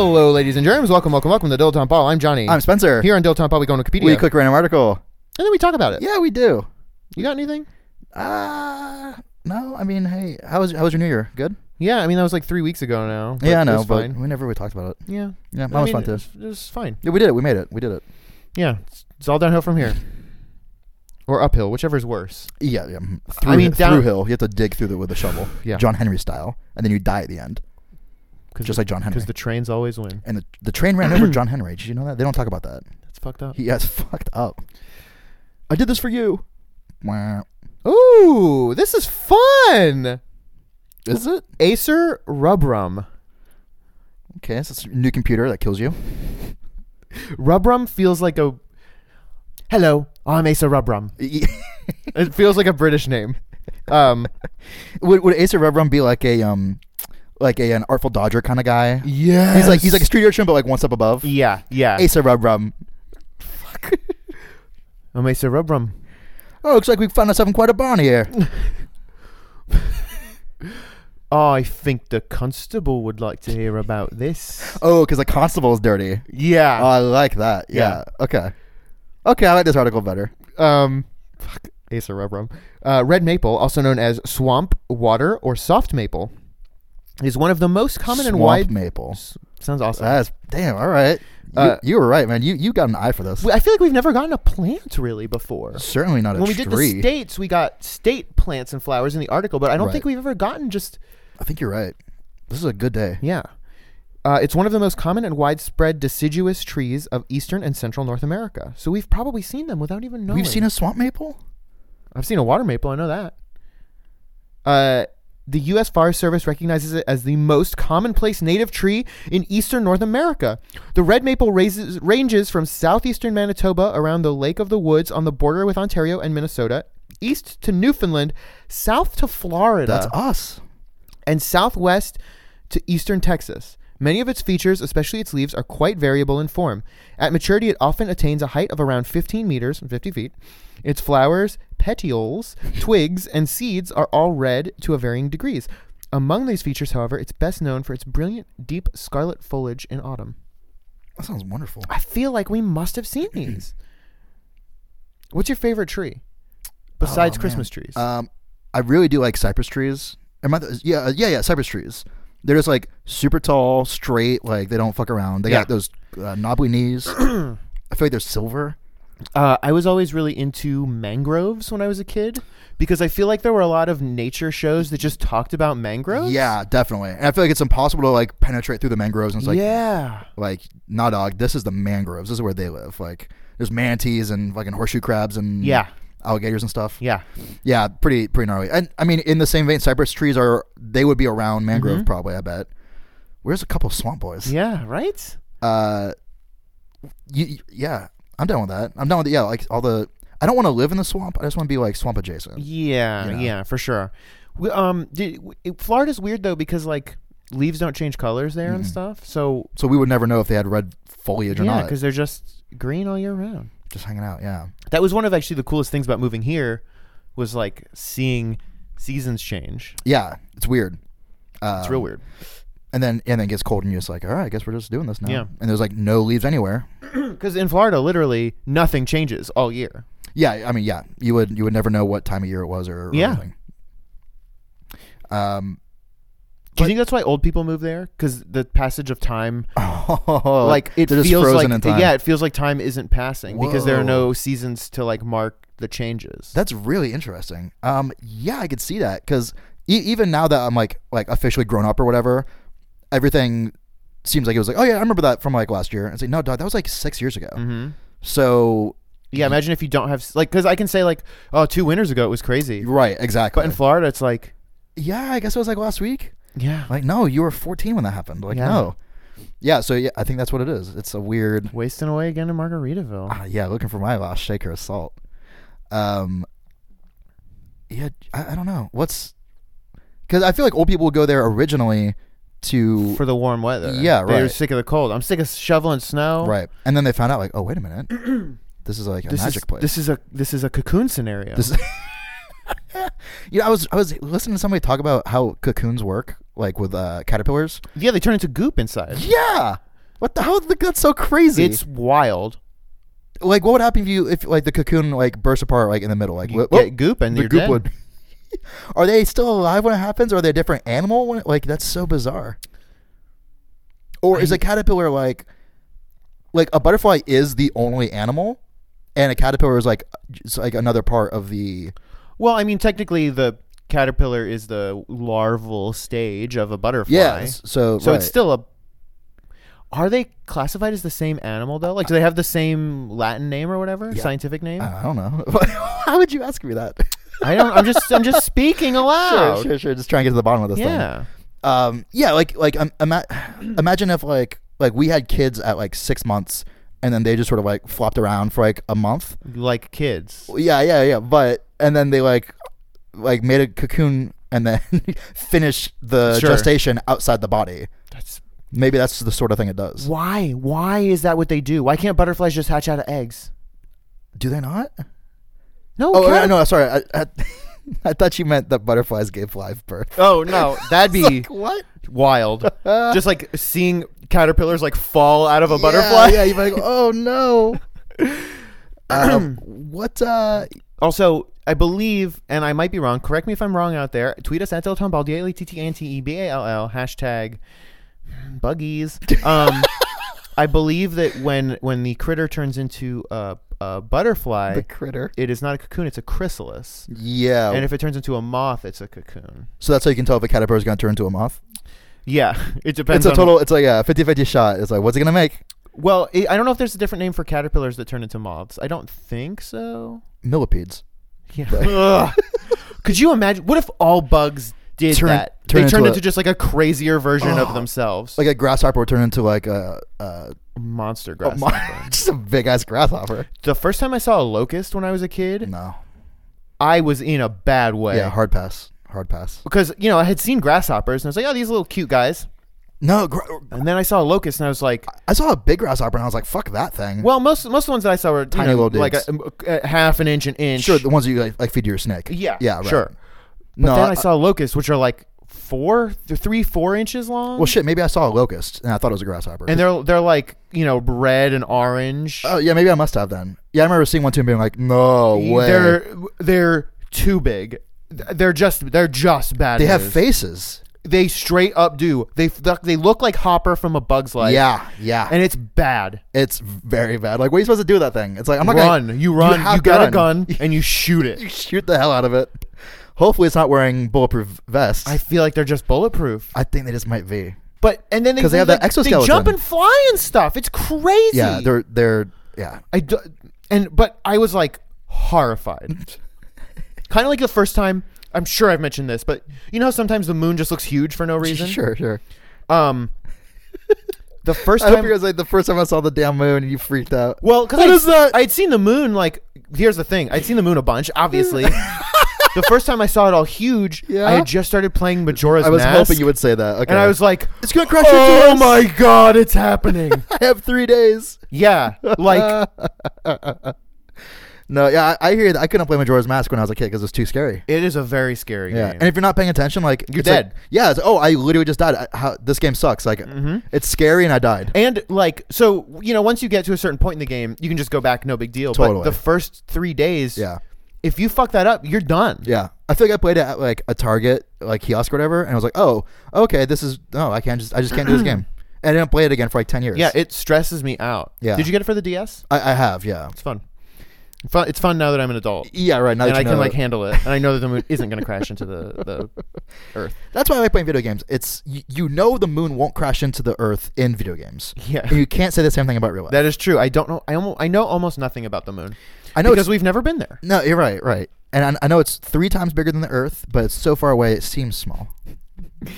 Hello, ladies and germs. Welcome, welcome, welcome to Dilettante Ball. I'm Johnny. I'm Spencer. Here on Dilettante Ball, we go on Wikipedia. we click random article. and then we talk about it. Yeah, we do. You got anything? Uh no, I mean, hey, how was how was your New Year? Good. Yeah, I mean, that was like three weeks ago now. but yeah, I it know, was but fine. we never really talked about it. Yeah. Yeah, I that was mean, fun too. it was fine. Yeah, we did it. We made it. We did it. Yeah. It's, it's all downhill from here. Or uphill, whichever's worse. Yeah, yeah. mhm. Through, I mean, through down- hill, you have to dig through it with a shovel. Yeah. John Henry style, and then you die at the end, just the, like John Henry. Because the trains always win. and the, the train ran over John Henry. Did you know that? They don't talk about that. That's fucked up. He has fucked up. I did this for you. Wah. Ooh, this is fun. Is it? Acer Rubrum. Okay, so it's a new computer that kills you. Rubrum feels like a. Hello, I'm Acer Rubrum. It feels like a British name. Um, would would Acer Rubrum be like a um, like a an Artful Dodger kind of guy? yeah. He's like he's like a street urchin, but like one step above. Yeah, yeah. Acer Rubrum. I'm Acer Rubrum. Oh, looks like we found ourselves in quite a barn here. I think the constable would like to hear about this. Oh, because the constable is dirty. Oh, Yeah. I like that. Yeah. Okay. Okay, I like this article better. um, fuck, Acer Rubrum. Uh, red maple, also known as swamp, water, or soft maple, is one of the most common and Swamp wide. maple. Sounds awesome. That's damn. All right. You, Uh, you were right, man. You you got an eye for this. I feel like we've never gotten a plant really before. Certainly not a when we did the states, we got state plants and flowers in the article, but I don't Right. think we've ever gotten just I think you're right. This is a good day. yeah. Uh, it's one of the most common and widespread deciduous trees of eastern and central North America. So we've probably seen them without even knowing. We've seen a swamp maple. I've seen a water maple. I know that. Uh, the U.S. Forest Service recognizes it as the most commonplace native tree in eastern North America. The red maple raises, ranges from southeastern Manitoba around the Lake of the Woods on the border with Ontario and Minnesota, east to Newfoundland, south to Florida, That's us. and southwest to eastern Texas. Many of its features, especially its leaves, are quite variable in form. At maturity, it often attains a height of around 15 meters, 50 feet. Its flowers, petioles, twigs, and seeds are all red to a varying degrees. Among these features, however, it's best known for its brilliant, deep scarlet foliage in autumn. That sounds wonderful. I feel like we must have seen these. What's your favorite tree besides Oh, man. Christmas trees? Um, I really do like cypress trees. Am I the- yeah, uh, yeah, yeah. Cypress trees. They're just like super tall, straight. Like they don't fuck around. They Yeah. got those uh, knobbly knees. I feel like they're silver. Uh, I was always really into mangroves when I was a kid because I feel like there were a lot of nature shows that just talked about mangroves. Yeah, definitely. And I feel like it's impossible to like penetrate through the mangroves. And it's like, yeah. like, nah, dog. This is the mangroves. This is where they live. Like, there's manatees and fucking horseshoe crabs and Yeah. Alligators and stuff. Yeah. Yeah, pretty pretty gnarly. And I mean, in the same vein, cypress trees are they would be around mangrove Mhm. probably. I bet. Where's a couple of swamp boys? Yeah. Right? Uh, you, you- yeah, I'm down with that. I'm down with yeah, like all the. I don't want to live in the swamp. I just want to be like swamp adjacent. Yeah. You know? Yeah, for sure. We, um, did, Florida's weird though because like leaves don't change colors there and Mhm. stuff. So So we would never know if they had red foliage or yeah, not. because they're just green all year round. Just hanging out. Yeah. That was one of actually the coolest things about moving here was like seeing seasons change. Yeah, it's weird. Um, It's real weird. And then and then it gets cold and you're just like, all right, I guess we're just doing this now. Yeah. And there's like no leaves anywhere. Because in Florida, literally nothing changes all year. Yeah, I mean, yeah, you would you would never know what time of year it was or, or Yeah. anything. Um, Do you think that's why old people move there? Because the passage of time, oh, like it feels frozen like in time. yeah, it feels like time isn't passing because there are no seasons to like mark the changes. That's really interesting. Um, yeah, I could see that because e- even now that I'm like like officially grown up or whatever, everything seems like it was like, oh yeah, I remember that from like last year. And it's like, no, dog, that was like six years ago. mm-hmm. So Yeah, imagine if you don't have like because I can say like, oh, two winters ago it was crazy, right, exactly. but in Florida it's like, yeah, I guess it was like last week. Yeah, Like, no, you were 14 when that happened. Like, Yeah. no. Yeah, so yeah, I think that's what it is. It's a weird. wasting away again in Margaritaville. Uh, yeah, looking for my last shaker of salt. Um. Yeah, I, I don't know what's because I feel like old people would go there originally to for the warm weather. Yeah, They're right. sick of the cold. I'm sick of shoveling snow. right, and then they found out like, oh wait a minute, this is like a This magic is place. this is a this is a cocoon scenario. This is- you know, I was I was listening to somebody talk about how cocoons work, like with uh, caterpillars. yeah, they turn into goop inside. Yeah, what the hell? That's so crazy. It's wild. like what would happen if you if like the cocoon like burst apart like in the middle? Like You what, get goop and the you're goop dead. would. Are they still alive when it happens? Or are they a different animal? When it, like that's so bizarre. Or is a caterpillar like like a butterfly is the only animal, and a caterpillar is like just like another part of the Well, I mean, technically, the caterpillar is the larval stage of a butterfly. yeah. So So right. it's still a. Are they classified as the same animal though? Like, do they have the same Latin name or whatever, Yeah. scientific name? I don't know. How would you ask me that? I don't. I'm just. I'm just speaking aloud. sure, sure, sure. Just trying to get to the bottom of this thing. Yeah. um yeah like like um, ima- imagine if like like we had kids at like six months and then they just sort of like flopped around for like a month Like kids. yeah yeah yeah but and then they like like made a cocoon and then finished the Sure. gestation outside the body That's maybe that's the sort of thing it does why. Why is that what they do? Why can't butterflies just hatch out of eggs? do they not No. oh uh, cat- no sorry I, I, I thought you meant that butterflies gave live birth Oh no, that'd be like, what wild. just like seeing caterpillars like fall out of a butterfly. yeah, yeah you're like oh no um, what uh Also, I believe, and I might be wrong. Correct me if I'm wrong out there. Tweet us at Dilettante Ball, D A L T T A N T E B A L L hashtag buggies. Um, I believe that when when the critter turns into a, a butterfly, the critter it is not a cocoon; it's a chrysalis. yeah And if it turns into a moth, it's a cocoon. So that's how you can tell if a caterpillar is going to turn into a moth. Yeah, it depends. It's a total. It's like a 50-50 shot. It's like, what's it going to make? Well, it, I don't know if there's a different name for caterpillars that turn into moths. I don't think so. Millipedes. Yeah. Ugh. Could you imagine? What if all bugs did Turn- that? turn they turned into into, a- just like a crazier version of Oh, themselves, Like a grasshopper would turn into like a, a, monster oh, grasshopper. mo- just a big ass grasshopper. the first time I saw a locust when I was a kid, No. I was in a bad way. Yeah, hard pass. Hard pass. because you know I had seen grasshoppers and I was like, oh, these little cute guys. No, gr- And then I saw a locust and I was like, I saw a big grasshopper and I was like, fuck that thing. well, most most of the ones that I saw were you Tiny know, little like a, a half an inch, an inch. sure, the ones that you like, like feed to your snake. yeah, Yeah, right. sure. But No, then I I- saw locusts, which are like four, three, four inches long. Well, shit, maybe I saw a locust and I thought it was a grasshopper. and they're they're like you know red and orange. oh, yeah, maybe I must have then. Yeah, I remember seeing one too and being like, no way. They're they're too big. They're just they're just bad. they have faces. They straight up do. They they look like Hopper from A Bug's Life. yeah, yeah. and it's bad. it's very bad. Like, what are you supposed to do with that thing? It's like, I'm not run. gonna. you run. You, to got a gun and you shoot it. you it. shoot the hell out of it. Hopefully, it's not wearing bulletproof vests. I I, feel like they're just bulletproof. I think they just might be. But and then they 'Cause they have that like, They exoskeleton. jump and fly and stuff. It's crazy. Yeah, they're they're yeah. I do, and but I was like horrified. kind of like the first time. I'm sure I've mentioned this, but you know how sometimes the moon just looks huge for no reason. Sure, sure. Um, the first I hope time. you guys like the first time I saw the damn moon and you freaked out. Well, because What I, is that? I'd seen the moon like. Here's the thing: I'd seen the moon a bunch, obviously. the first time I saw it all huge, Yeah? I had just started playing Majora's mask. I was Mask, hoping you would say that. Okay. and I was like, it's gonna crash "Oh into us. Oh my god, it's happening!" I have three days. yeah, like No, yeah, I, I hear that. I couldn't play Majora's Mask when I was a kid because it was too scary. it is a very scary Yeah, game. and if you're not paying attention, like You're it's like- dead. yeah, it's, oh, I literally just died. I, how, this game sucks. Like, Mhm. it's scary, and I died. And like so, you know, once you get to a certain point in the game, you can just go back, no big deal. Totally. But the first three days, Yeah, if you fuck that up, you're done. yeah. I feel like I played it at like a Target, like kiosk or whatever, and I was like, oh, okay, this is no, I can't just, I just can't do this game. And I didn't play it again for like ten years. Yeah, it stresses me out. Yeah. Did you get it for the DS? I, I have, yeah. It's fun. Fun, it's fun now that I'm an adult. Yeah, right. Now and I can like handle it, and I know that the moon isn't going to crash into the, the Earth. That's why I like playing video games. It's you, you know the moon won't crash into the Earth in video games. Yeah, And you can't say the same thing about real life. that is true. I don't know. I almost, I know almost nothing about the moon I know because we've never been there. no, you're right, right. And I, I know it's three times bigger than the Earth, but it's so far away it seems small.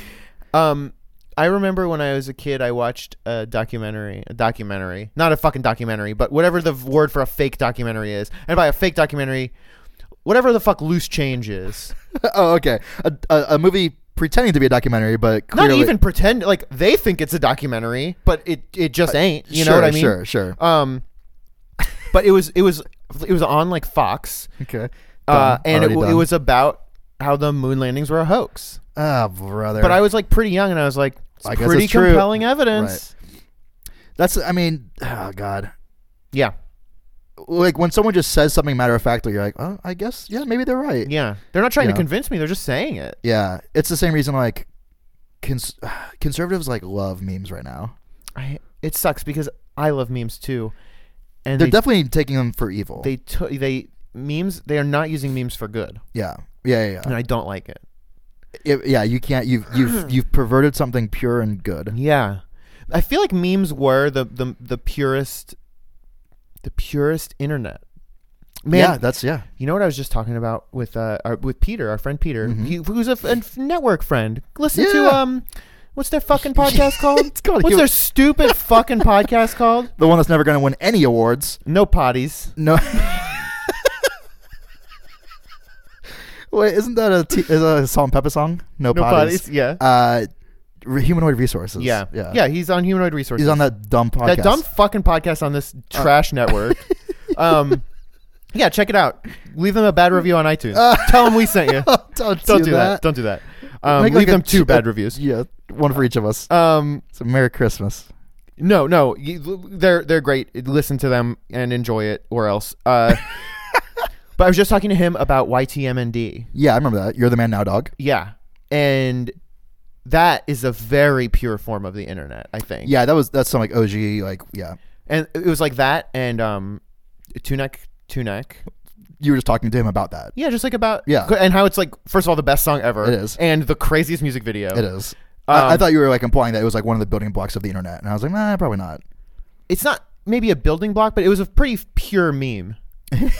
Um, I remember when I was a kid, I watched a documentary, a documentary, not a fucking documentary, but whatever the word for a fake documentary is. And by a fake documentary, whatever the fuck loose change is. oh, okay. A, a, a movie pretending to be a documentary, but Not even pretend like they think it's a documentary, but it it just ain't. You sure, know what I mean? Sure, sure. Um, but it was it was it was on like Fox, Okay. uh, Done. and it, Already w- it done. was about how the moon landings were a hoax. Ah, brother. But I was like pretty young, and I was like, it's I guess pretty it's true. compelling evidence. That's. I mean, oh god. Yeah, Like when someone just says something matter of factly, you're like, oh, I guess, yeah, maybe they're right. yeah. They're not trying Yeah. to convince me; they're just saying it. Yeah, it's the same reason like cons- conservatives like love memes right now. I, it sucks because I love memes too, and They're they definitely taking them for evil. they took they memes. They are not using memes for good, yeah, yeah, yeah, and I don't like it. yeah. It- yeah, you can't. You've you've you've perverted something pure and good. Yeah, I feel like memes were the the the purest, the purest internet. Man, yeah, that's yeah. you know what I was just talking about with uh our, with Peter, our friend Peter, Mhm. he, who's a, f- a network friend. Listen to Yeah. um, what's their fucking podcast called? It's called What's their stupid fucking podcast called? The one that's never going to win any awards. No potties. No. Wait, isn't that a, t- is a Salt-N-Pepa song? No, No potties. potties. Yeah. Uh, Re- humanoid resources. yeah. yeah, Yeah. He's on Humanoid Resources. He's on that dumb podcast. that dumb fucking podcast on this trash network. Um, yeah, check it out. Leave them a bad review on iTunes. Tell them we sent you. don't, Don't do that. Don't do that. Um, leave like them two bad reviews. Yeah, one for each of us. Um, So Merry Christmas. no, no, you- they're they're great. Listen to them and enjoy it, or else. Uh, but I was just talking to him about YTMND. Yeah, I remember that. You're the man now, dog. Yeah, and that is a very pure form of the internet. I think. Yeah, that was that's some like OG like yeah. and it was like that and um, Tunak Tunak. You were just talking to him about that. Yeah, just like about Yeah. and how it's like first of all the best song ever. It is. and the craziest music video. It is. I, I Um, thought you were like implying that it was like one of the building blocks of the internet, and I was like, nah, probably not. It's not maybe a building block, but it was a pretty pure meme.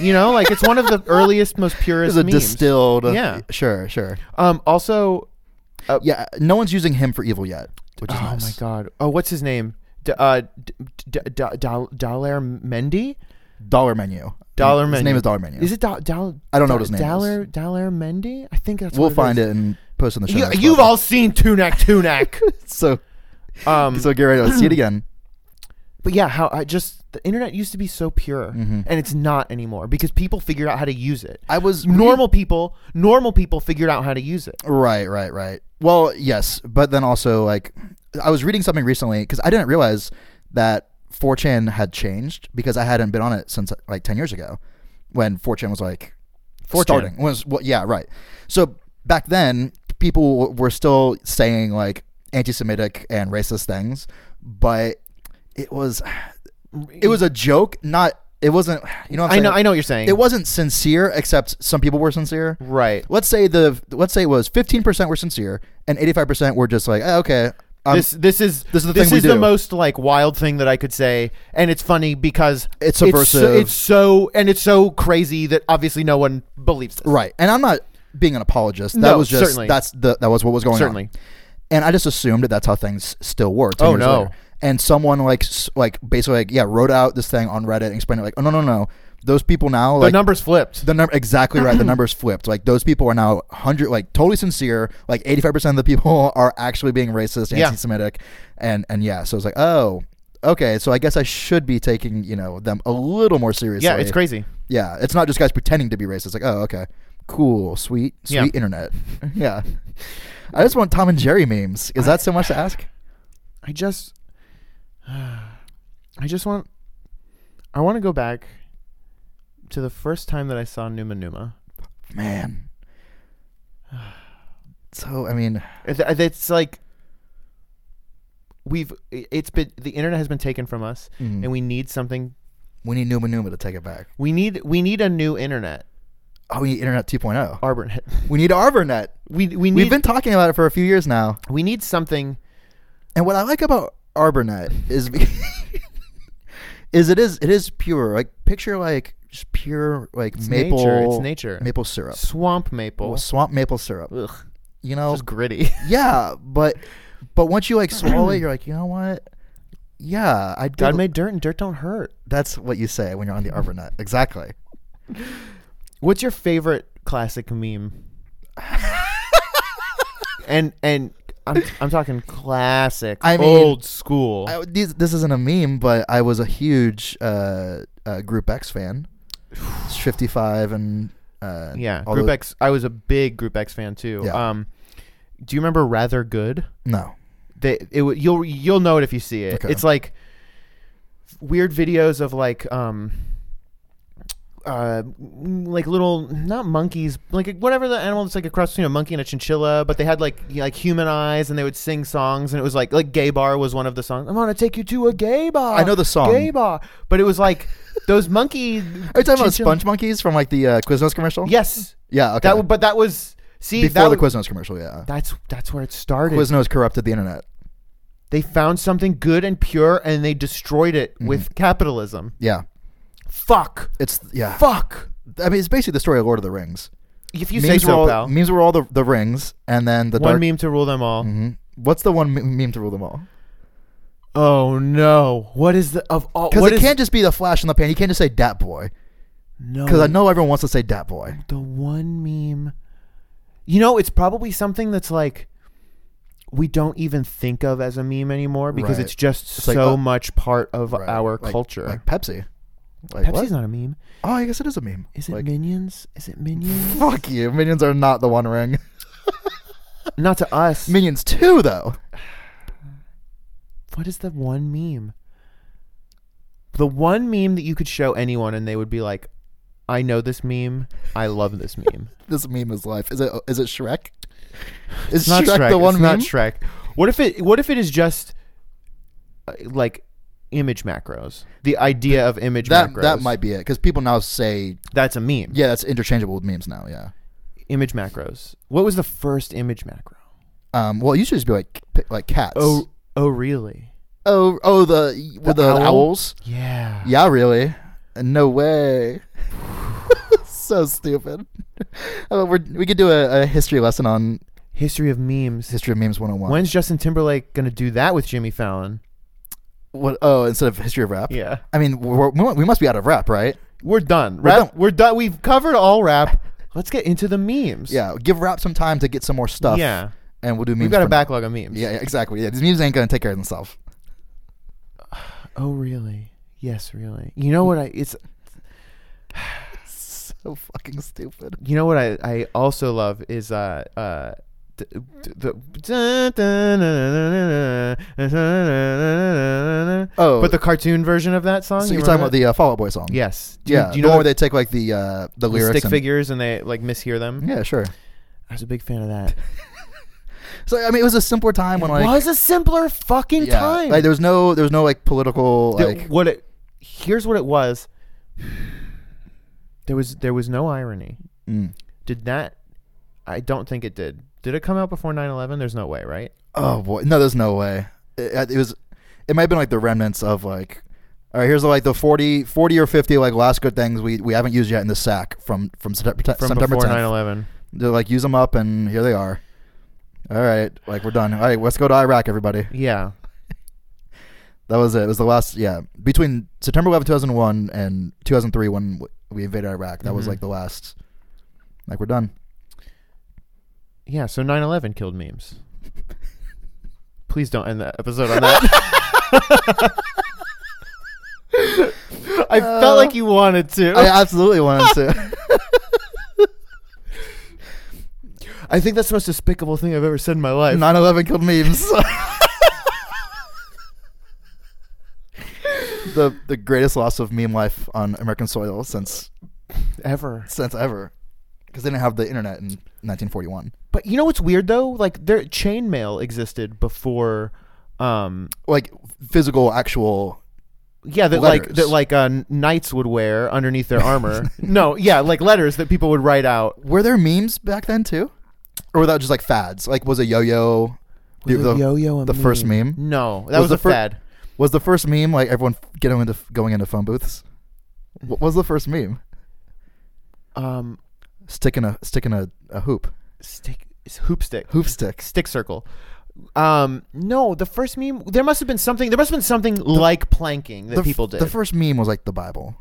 You know, like it's one of the earliest, most purest was a memes. distilled. Yeah. Sure, sure. Um. Also, Yeah, no one's using him for evil yet, which is oh nice. my god. Oh, what's his name? D- uh, D- D- D- Daler Mehndi. Dollar menu. Dollar Menu. His name is Dollar Menu. Is it Dal? Dal I don't know what his name is. Dallaire Daler Mehndi. I think that's. we'll what find is. it and post in the show. You, notes, you've probably. all seen Tunak Tunak. so um. so get ready to see it again. But yeah, how I just the internet used to be so pure, Mhm. and it's not anymore because people figured out how to use it. I was Normal people, normal people figured out how to use it. Right, right, right. Well, yes, but then also like I was reading something recently because I didn't realize that 4chan had changed because I hadn't been on it since like 10 years ago when 4chan was like 4chan. starting. Was well, yeah, right. So back then people were still saying like anti-Semitic and racist things, but it was it was a joke, not it wasn't. You know, I know, I know what you're saying. It wasn't sincere, except some people were sincere right. let's say the let's say it was 15% were sincere and 85% were just like eh, okay um, this this is this is the this thing we is the do. most like wild thing that I could say, and it's funny because It's so, subversive. it's so and it's so crazy that obviously no one believes this. right and i'm not being an apologist that No, was just certainly. that's the that was what was going Certainly. on and i just assumed that that's how things still were Oh, no. later. and someone like like basically like yeah wrote out this thing on reddit and explained it like oh no no no those people now The like numbers flipped. the number exactly right. The numbers flipped. Like those people are now hundred, like totally sincere. Like eighty five percent of the people are actually being racist, Yeah. anti-Semitic, and and yeah. So it's like, oh, okay. So I guess I should be taking you know them a little more seriously. yeah, it's crazy. Yeah, it's not just guys pretending to be racist. Like, oh, okay, cool, sweet, sweet Yeah. internet. yeah. I just want Tom and Jerry memes. Is that so much to ask? I just, I just want, I want to go back to the first time that I saw Numa Numa. Man. So I mean, It- It's like we've it's been the internet has been taken from us, mm, and we need something We need Numa Numa to take it back. We need we need a new internet. Oh, we need Internet 2.0. Arbornet. We need Arbornet. We we need We've been talking about it for a few years now. we need something. And what I like about Arbornet is is it is it is pure. Like picture like just pure like It's maple nature. It's nature. maple syrup. Swamp maple. Well, swamp maple syrup. Ugh, You know, just gritty. yeah, but but once you like swallow it, you're like, you know what? Yeah, I did. God made dirt, and dirt don't hurt. That's what you say when you're on the Arbornet. Exactly. What's your favorite classic meme? and and I'm I'm talking classic, I mean, old school. I, these, this isn't a meme, but I was a huge uh, uh, Group X fan. It's 55 and uh, yeah, Group the- X. I was a big Group X fan too. Yeah. Um, do you remember Rather Good? No. They it you'll you'll know it if you see it. Okay. It's like weird videos of like um uh like little not monkeys like whatever the animal that's like a cross between a monkey and a chinchilla but they had like like human eyes and they would sing songs and it was like like gay bar was one of the songs i'm gonna take you to a gay bar I know the song. gay bar but it was like those monkey Are you talking about Sponge Monkeys from like the uh, Quiznos commercial? yes Yeah. Okay. that but that was see Before that the Quiznos commercial. Yeah. that's that's where it started Quiznos corrupted the internet. They found something good and pure and they destroyed it Mm-hmm. with capitalism. Yeah. Fuck. It's yeah. Fuck. I mean, it's basically the story of Lord of the Rings. If you memes say so, were all, pal. Memes were all the, the rings, and then the One dark. meme to rule them all. Mhm. What's the one me- meme to rule them all? Oh no. What is the of all Because it is- can't just be the flash in the pan. You can't just say Dat Boy. No. Because I know everyone wants to say Dat Boy. the one meme You know, it's probably something that's like we don't even think of as a meme anymore because Right. it's just It's like, so uh, much part of Right. our Like- culture. Like Pepsi. Like Pepsi's what? not a meme. Oh, I guess it is a meme. Is it like, Minions? Is it Minions? Fuck you. Minions are not the One Ring. not to us. Minions 2, though. what is the one meme? The one meme that you could show anyone and they would be like, I know this meme. I love this meme. This meme is life. Is it? Is it Shrek? Is It's not Shrek, Shrek. the one it's meme? not Shrek. What if it? What if it is just uh, like image macros? The idea of image That macros. that might be it because people now say That's a meme. yeah, that's interchangeable with memes now. Yeah. Image macros. What was the first image macro? Um. Well, it used to just be like like cats. Oh, oh, really? oh, oh, the with the, owl? owls. Yeah. Yeah, really. No way. so stupid. oh, we're, we could do a, a history lesson on History of memes. history of memes 101. When's Justin Timberlake gonna do that with Jimmy Fallon? What? Oh, instead of history of rap. Yeah. I mean, we're, we we must be out of rap, right? We're done. We're Rap, done. we're done. We've covered all rap. Let's get into the memes. Yeah. Give rap some time to get some more stuff. Yeah. And we'll do memes. We've got a backlog of memes. Yeah, yeah, exactly. Yeah, these memes ain't gonna take care of themselves. Oh, really? Yes, really. You know what I? It's. So fucking stupid. You know what I? I also love is uh uh. Oh, but the cartoon version of that song. so you you're talking about the uh, Fall Out Boy song? yes. Do you, Yeah. do you know where they take like the uh, the lyrics stick and, figures and they like mishear them? Yeah, sure. I was a big fan of that. So I mean, it was a simpler time when it like was a simpler fucking time. like there was no there was no like political like what it here's what it was there was there was no irony mm. did that i don't think it did did it come out before 9-11 there's no way right? Oh boy. No there's no way. It, it was it might have been like the remnants of like all right here's like the 40, 40 or 50 like last good things we, we haven't used yet in the sack from from September, from September before 10th 9-11 they're like use them up and here they are. All right like we're done. All right let's go to Iraq everybody. Yeah. That was it. It was the last yeah. Between September 11 2001 and 2003 when we invaded Iraq that was Mhm. like the last like we're done yeah so 9-11 killed memes. Please don't end the episode on that. I Uh, felt like you wanted to. I absolutely wanted to. I think that's the most despicable thing i've ever said in my life. 9/11 killed memes. the the greatest loss of meme life on American soil since ever. since ever, because they didn't have the internet in 1941. But you know what's weird though? Like their chainmail existed before um Like physical, actual Yeah, that like Letters. that like uh, knights would wear underneath their armor. no, yeah, like letters that people would write out. Were there memes back then too, or were that just like fads? Like, was a yo-yo the, Was a the- yo-yo a the first meme? No, that Was was, the a fir- fad. Was the first meme like everyone getting into going into phone booths? What was the first meme? Um, Sticking a sticking a, a hoop, stick it's hoop stick, hoop stick. stick circle. Um, no, the first meme. There must have been something. There must have been something like planking that the, people did. The first meme was like the Bible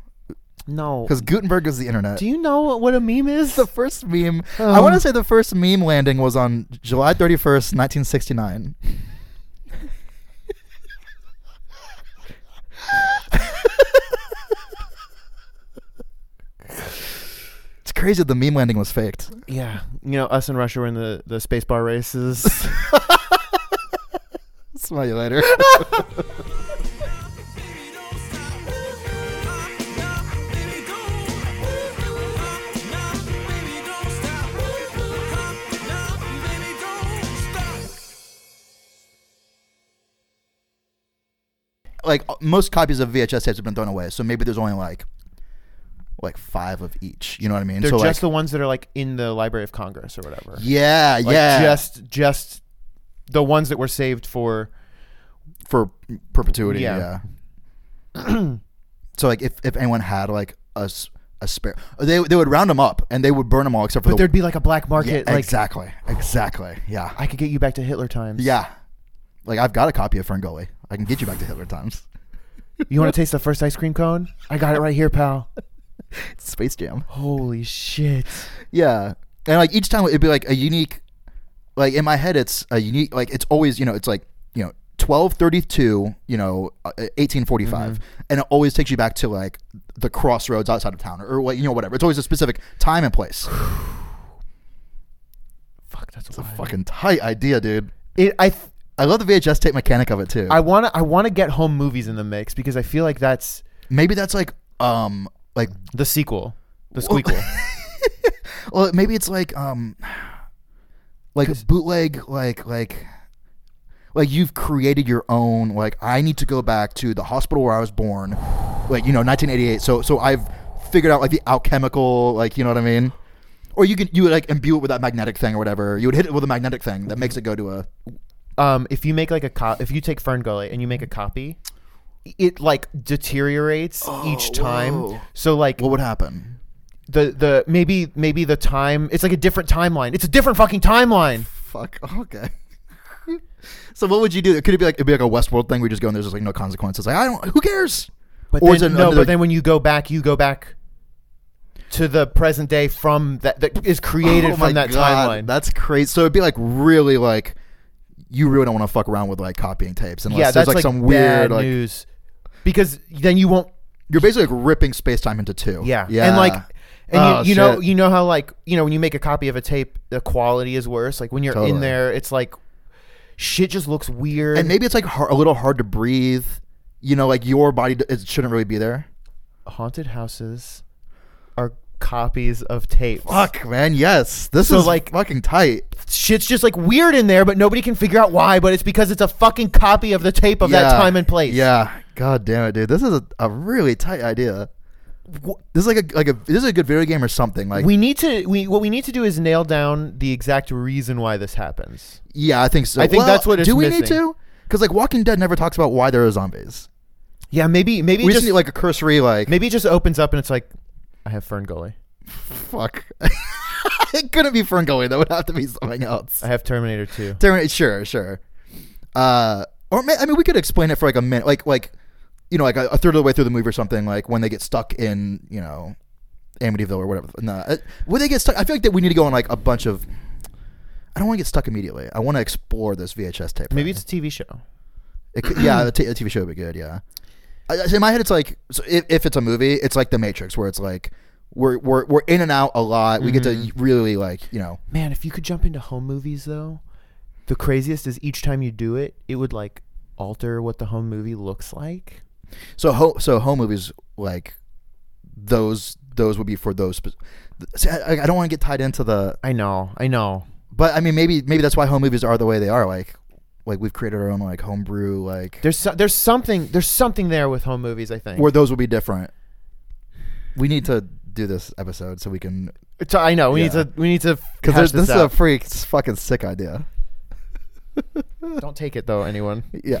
no, because Gutenberg was the internet. do you know what a meme is? the first meme. I Um, want to say the first meme landing was on July 31st, 1969. it's crazy that the meme landing was faked. yeah, you know, us and Russia were in the the space bar races. Smell you later. like uh, most copies of VHS tapes have been thrown away, so maybe there's only like like five of each. You know what I mean? They're so just like, the ones that are like in the Library of Congress or whatever. yeah, Like, yeah, Just just the ones that were saved for for perpetuity. Yeah. Yeah. so like if if anyone had like a a spare, they they would round them up and they would burn them all except for But the there'd be like a black yeah, market. like exactly, exactly. Yeah, I could get you back to Hitler times. yeah. Like I've got a copy of Ferngully. I can get you back to Hitler times. You want to taste the first ice cream cone? I got it right here, pal. It's Space Jam. Holy shit. Yeah, and like each time it'd be like a unique, like in my head it's a unique, like it's always you know it's like you know twelve thirty two, you know uh, eighteen forty five, and it always takes you back to like the crossroads outside of town or, or what you know whatever. It's always a specific time and place. Fuck, that's It's a fucking tight idea, dude. It, I th- I love the VHS tape mechanic of it too. I want to I want to get home movies in the mix because I feel like that's maybe that's like um like the sequel, the squeakle. well maybe it's like um like bootleg like like like you've created your own like i need to go back to the hospital where i was born. Like you know 1988 so so i've figured out like the alchemical like you know what i mean? Or you can you would like imbue it with that magnetic thing or whatever. You would hit it with a magnetic thing that makes it go to a um, if you make like a cop, if you take Fern Gully and you make a copy, it like deteriorates oh, each time. Oh, whoa. So like what would happen the the maybe maybe the time it's like a different timeline. It's a different fucking timeline. fuck okay so what would you do could it be like it'd be like a westworld thing where you just go and there's just like no consequences like i don't who cares But Or then, no, under but the- then when you go back, you go back to the present day from that that is created Oh from that God, timeline. That's crazy. So it'd be like really like you really don't want to fuck around with like copying tapes unless yeah, there's like, like some weird like news because then you won't. you're basically like ripping space time into two. Yeah, Yeah. and like. And Oh, you, you know, shit. you know how like you know when you make a copy of a tape, the quality is worse. Like when you're Totally. in there, it's like shit just looks weird. and maybe it's like har a little hard to breathe. You know, like your body d- it shouldn't really be there. haunted houses are copies of tapes. Fuck, man. Yes, this So, is like- like fucking tight. Shit's just like weird in there, but nobody can figure out why. But it's because it's a fucking copy of the tape of that Yeah. time and place. Yeah. God damn it, dude. This is a, a really tight idea. This is like a like a this is a good video game or something. Like we need to. We what we need to do is nail down the exact reason why this happens. yeah, I think so. I think that's what it's Do we need missing. to? Because like Walking Dead never talks about why there are zombies. Yeah, maybe maybe we just just need like a cursory like maybe it just opens up and it's like, I have Fern Gully. fuck. it couldn't be Ferngully. That would have to be something else. I have Terminator Two. Terminator, sure, sure. Uh, or ma- I mean, we could explain it for like a minute, like like you know, like a, a third of the way through the movie or something, like when they get stuck in you know Amityville or whatever. No, uh, when they get stuck, I feel like that we need to go on like a bunch of. I don't want to get stuck immediately. I want to explore this VHS tape. Maybe it's a TV show. It could, yeah, the, t- the TV show would be good. Yeah, I, in my head, it's like so if, if it's a movie, it's like The Matrix, where it's like we're we're we're in and out a lot. We get to Mm-hmm. really like you know. Man, if you could jump into home movies though, the craziest is each time you do it, it would like alter what the home movie looks like. So ho- so home movies like those those would be for those. Spe- See, I, I don't want to get tied into the, I know, I know. but I mean maybe maybe that's why home movies are the way they are. Like like we've created our own like homebrew like There's so, there's something there's something there with home movies. I think. where those will be different. We need to do this episode so we can It's- I know we Yeah. need to we need to because this, this is a freak fucking sick idea. Don't take it though, anyone. Yeah.